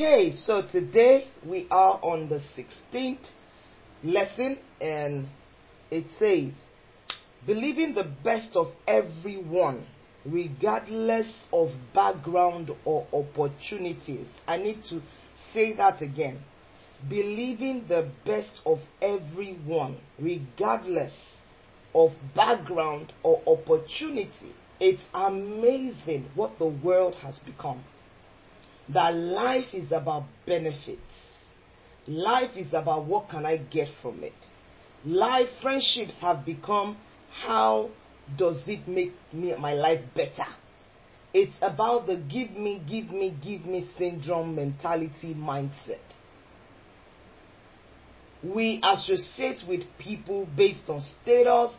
Okay, so today we are on the 16th lesson and it says, believing the best of everyone, regardless of background or opportunities. I need to say that again. Believing the best of everyone, regardless of background or opportunity. It's amazing what the world has become. That life is about benefits. Life is about what can I get from it. Life friendships have become how does it make me my life better? It's about the give me, give me, give me syndrome mentality mindset. We associate with people based on status,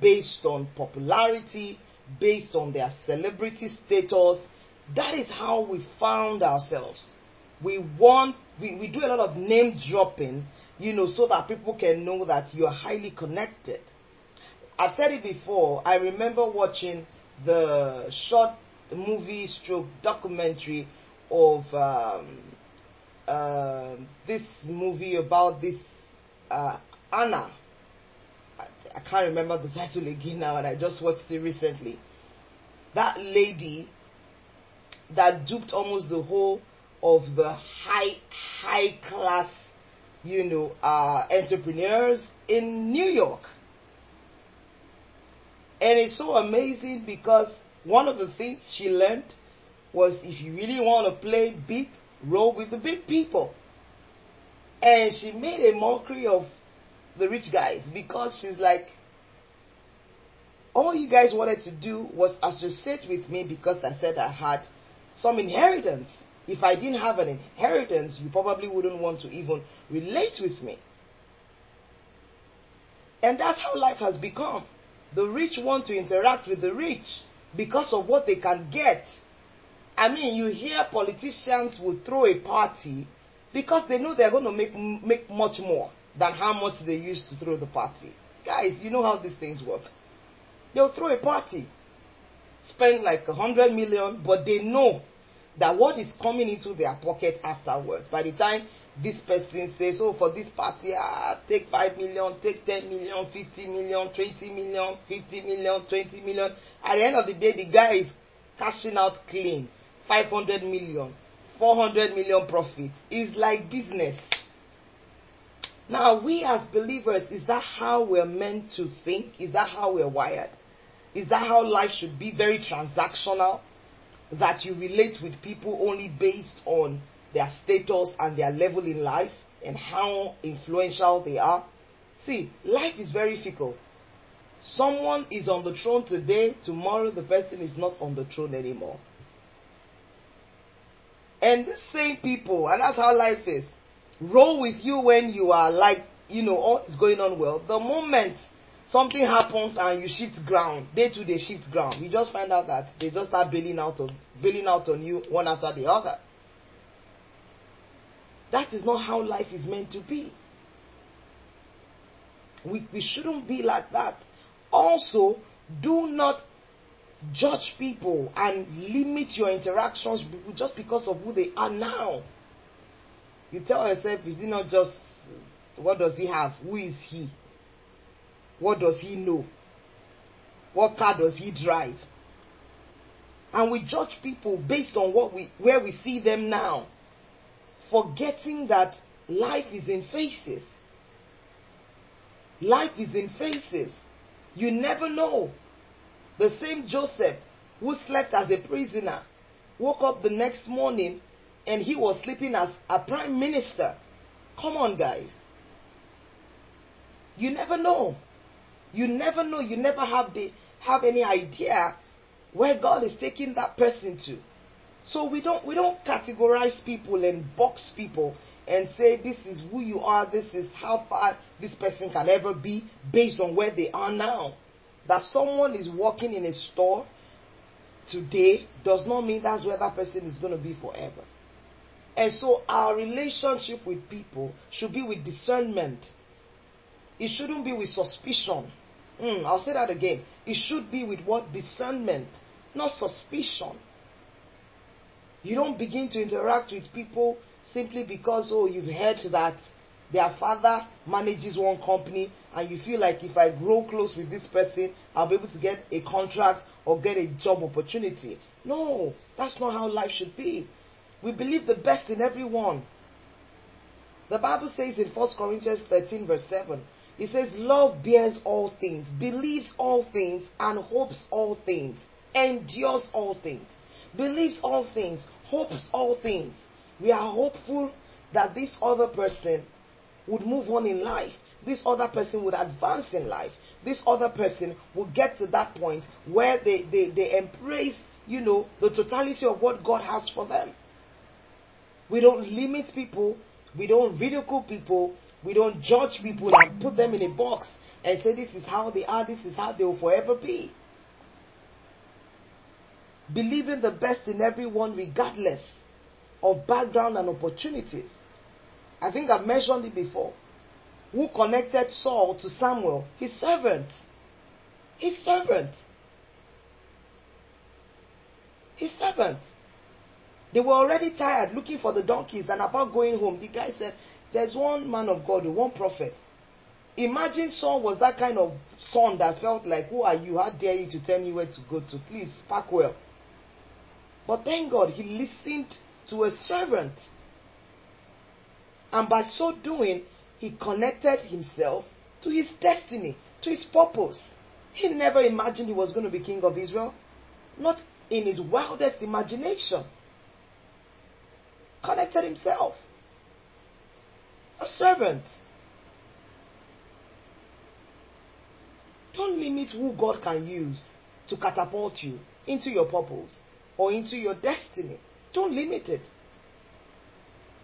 based on popularity, based on their celebrity status. That is how we found ourselves. We want, we, we do a lot of name dropping, you know, so that people can know that you're highly connected. I've said it before. I remember watching the short movie stroke documentary of um, uh, this movie about this uh, Anna. I, I can't remember the title again now, and I just watched it recently. That lady that duped almost the whole of the high high class, you know, uh, entrepreneurs in New York. And it's so amazing because one of the things she learned was if you really want to play big, roll with the big people. And she made a mockery of the rich guys because she's like, all you guys wanted to do was associate with me because I said I had some inheritance. If I didn't have an inheritance, you probably wouldn't want to even relate with me. And that's how life has become. The rich want to interact with the rich because of what they can get. I mean, you hear politicians will throw a party because they know they're going to make make much more than how much they used to throw the party. Guys, you know how these things work. They'll throw a party, spend like a hundred million, but they know that what is coming into their pocket afterwards. By the time this person says, "Oh, for this party, ah, take five million, take ten million, fifty million, twenty million, fifty million, twenty million," at the end of the day, the guy is cashing out clean, five hundred million, four hundred million profit. It's like business. Now, we as believers, is that how we're meant to think? Is that how we're wired? Is that how life should be? Very transactional? That you relate with people only based on their status and their level in life and how influential they are? See, life is very fickle. Someone is on the throne today, tomorrow the person is not on the throne anymore. And the same people, and that's how life is, roll with you when you are like, you know, all is going on well. The moment something happens and you shift ground, they too they shift ground. You just find out that they just start bailing out of bailing out on you one after the other. That is not how life is meant to be. We, we shouldn't be like that. Also, do not judge people and limit your interactions just because of who they are now. You tell yourself, is it not just what does he have? Who is he? What does he know? What car does he drive? And we judge people based on what we where we see them now, forgetting that life is in phases. Life is in phases. You never know. The same Joseph who slept as a prisoner woke up the next morning and he was sleeping as a prime minister. Come on, guys. You never know. You never know. You never have the have any idea where God is taking that person to. So we don't we don't categorize people and box people and say this is who you are, this is how far this person can ever be based on where they are now. That someone is working in a store today does not mean that's where that person is going to be forever. And so our relationship with people should be with discernment. It shouldn't be with suspicion. Mm, I'll say that again. It should be with what? Discernment, not suspicion. You don't begin to interact with people simply because, oh, you've heard that their father manages one company and you feel like if I grow close with this person, I'll be able to get a contract or get a job opportunity. No, that's not how life should be. We believe the best in everyone. The Bible says in 1 Corinthians 13, verse 7, it says, Love bears all things, believes all things, and hopes all things, endures all things, believes all things, hopes all things. We are hopeful that this other person would move on in life. This other person would advance in life. This other person would get to that point where they, they, they embrace, you know, the totality of what God has for them. We don't limit people. We don't ridicule people. We don't judge people and put them in a box and say this is how they are, this is how they will forever be. Believing the best in everyone regardless of background and opportunities. I think I've mentioned it before. Who connected Saul to Samuel? His servant. His servant. His servant. They were already tired looking for the donkeys and about going home. The guy said, There's one man of God, one prophet. Imagine Saul was that kind of son that felt like, Who are you? How dare you to tell me where to go to? Please, pack well. But thank God he listened to a servant. And by so doing, he connected himself to his destiny, to his purpose. He never imagined he was going to be king of Israel. Not in his wildest imagination. Connected himself. A servant. Don't limit who God can use to catapult you into your purpose or into your destiny. Don't limit it.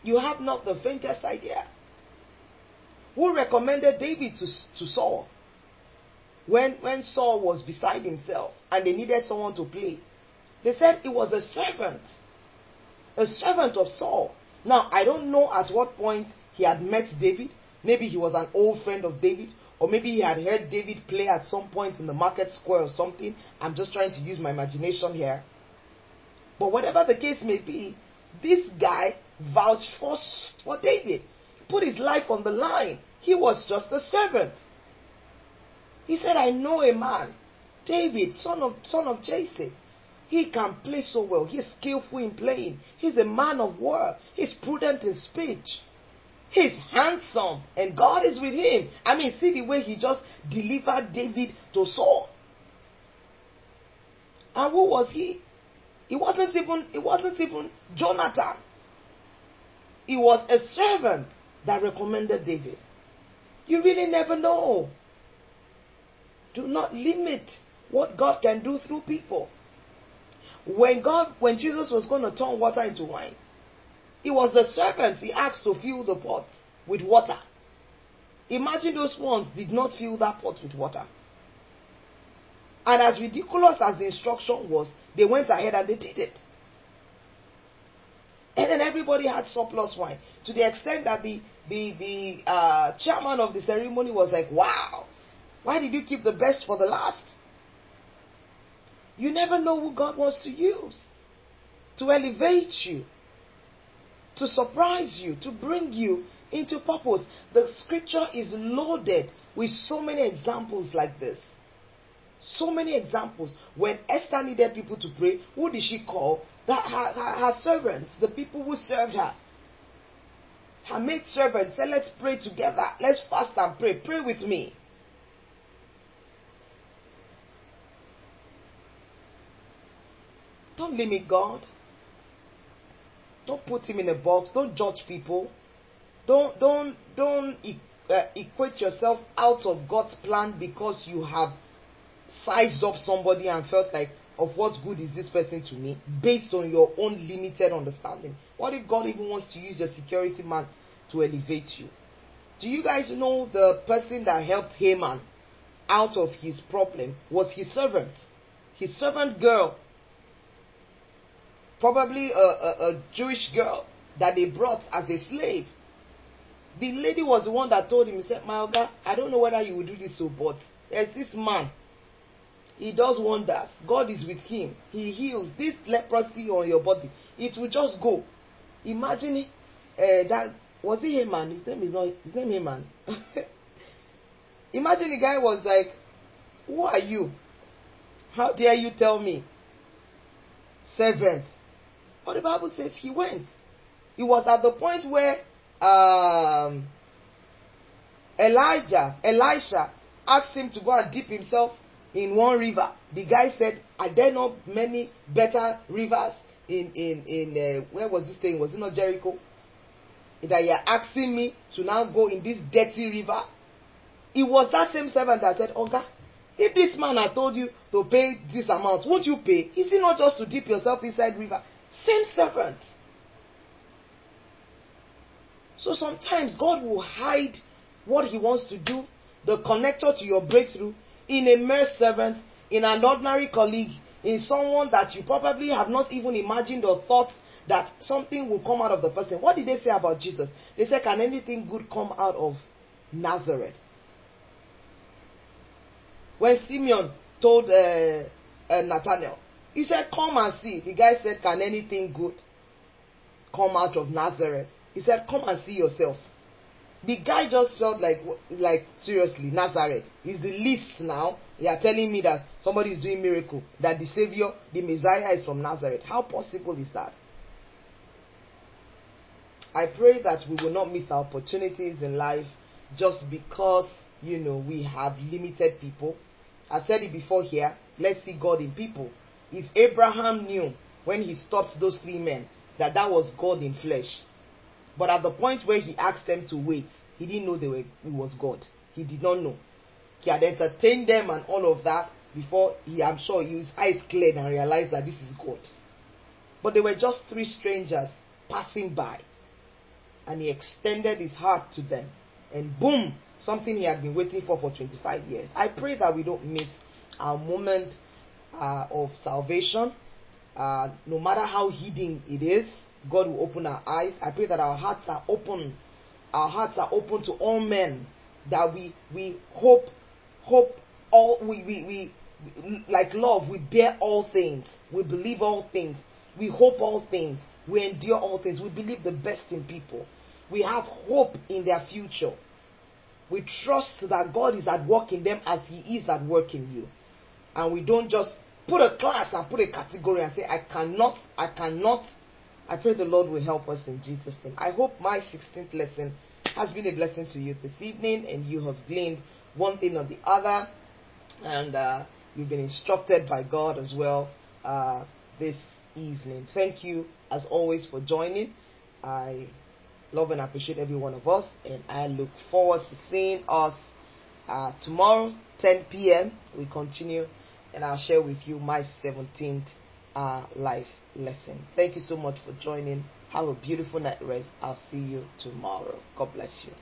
You have not the faintest idea. Who recommended David to, to Saul? When, when Saul was beside himself and they needed someone to play, they said it was a servant. A servant of Saul. Now, I don't know at what point he had met David. Maybe he was an old friend of David, or maybe he had heard David play at some point in the market square or something. I'm just trying to use my imagination here. But whatever the case may be, this guy vouched for, for David, put his life on the line. He was just a servant. He said, I know a man, David, son of, son of Jesse. He can play so well. He's skillful in playing. He's a man of war. He's prudent in speech. He's handsome. And God is with him. I mean, see the way he just delivered David to Saul. And who was he? It wasn't even it wasn't even Jonathan. It was a servant that recommended David. You really never know. Do not limit what God can do through people. When God, when Jesus was going to turn water into wine, it was the servants he asked to fill the pot with water. Imagine those ones did not fill that pot with water. And as ridiculous as the instruction was, they went ahead and they did it. And then everybody had surplus wine to the extent that the the the uh, chairman of the ceremony was like, "Wow, why did you keep the best for the last?" You never know who God wants to use to elevate you, to surprise you, to bring you into purpose. The scripture is loaded with so many examples like this. So many examples. When Esther needed people to pray, who did she call? Her, her, her servants, the people who served her. Her maid servants said, Let's pray together. Let's fast and pray. Pray with me. Don't limit God. Don't put him in a box. Don't judge people. Don't don't don't uh, equate yourself out of God's plan because you have sized up somebody and felt like, of what good is this person to me based on your own limited understanding? What if God even wants to use your security man to elevate you? Do you guys know the person that helped Haman out of his problem was his servant? His servant girl. Probably a, a, a Jewish girl that they brought as a slave. The lady was the one that told him, he said, My I don't know whether you will do this so, but there's this man He does wonders. God is with him. He heals this leprosy on your body. It will just go. Imagine uh, that was he Haman? His name is not his name Haman. Imagine the guy was like, Who are you? How dare you tell me? Servant. But the Bible says he went. He was at the point where um, Elijah, Elisha, asked him to go and dip himself in one river. The guy said, "Are there not many better rivers in in in uh, where was this thing? Was it not Jericho? That you're asking me to now go in this dirty river?" It was that same servant that said, "Oga, if this man had told you to pay this amount, won't you pay? Is it not just to dip yourself inside river?" Same servant. So sometimes God will hide what He wants to do, the connector to your breakthrough, in a mere servant, in an ordinary colleague, in someone that you probably have not even imagined or thought that something will come out of the person. What did they say about Jesus? They said, Can anything good come out of Nazareth? When Simeon told uh, uh, Nathanael, he said, Come and see. The guy said, Can anything good come out of Nazareth? He said, Come and see yourself. The guy just felt like, like seriously, Nazareth is the least now. You are telling me that somebody is doing miracle, that the Savior, the Messiah is from Nazareth. How possible is that? I pray that we will not miss our opportunities in life just because, you know, we have limited people. I said it before here. Let's see God in people. If Abraham knew when he stopped those three men that that was God in flesh, but at the point where he asked them to wait, he didn't know they were, it was God. He did not know. He had entertained them and all of that before he, I'm sure, his eyes cleared and realized that this is God. But they were just three strangers passing by. And he extended his heart to them. And boom, something he had been waiting for for 25 years. I pray that we don't miss our moment uh, of salvation. Uh, no matter how hidden it is, God will open our eyes. I pray that our hearts are open. Our hearts are open to all men. That we we hope hope all we we, we like love we bear all things. We believe all things. We hope all things. We endure all things. We believe the best in people. We have hope in their future. We trust that God is at work in them as He is at work in you. And we don't just put a class and put a category and say, I cannot, I cannot. I pray the Lord will help us in Jesus' name. I hope my 16th lesson has been a blessing to you this evening and you have gleaned one thing or the other and uh, you've been instructed by God as well uh, this evening. Thank you, as always, for joining. I love and appreciate every one of us, and I look forward to seeing us uh, tomorrow, 10 p.m. We continue, and I'll share with you my 17th uh, life lesson. Thank you so much for joining. Have a beautiful night rest. I'll see you tomorrow. God bless you.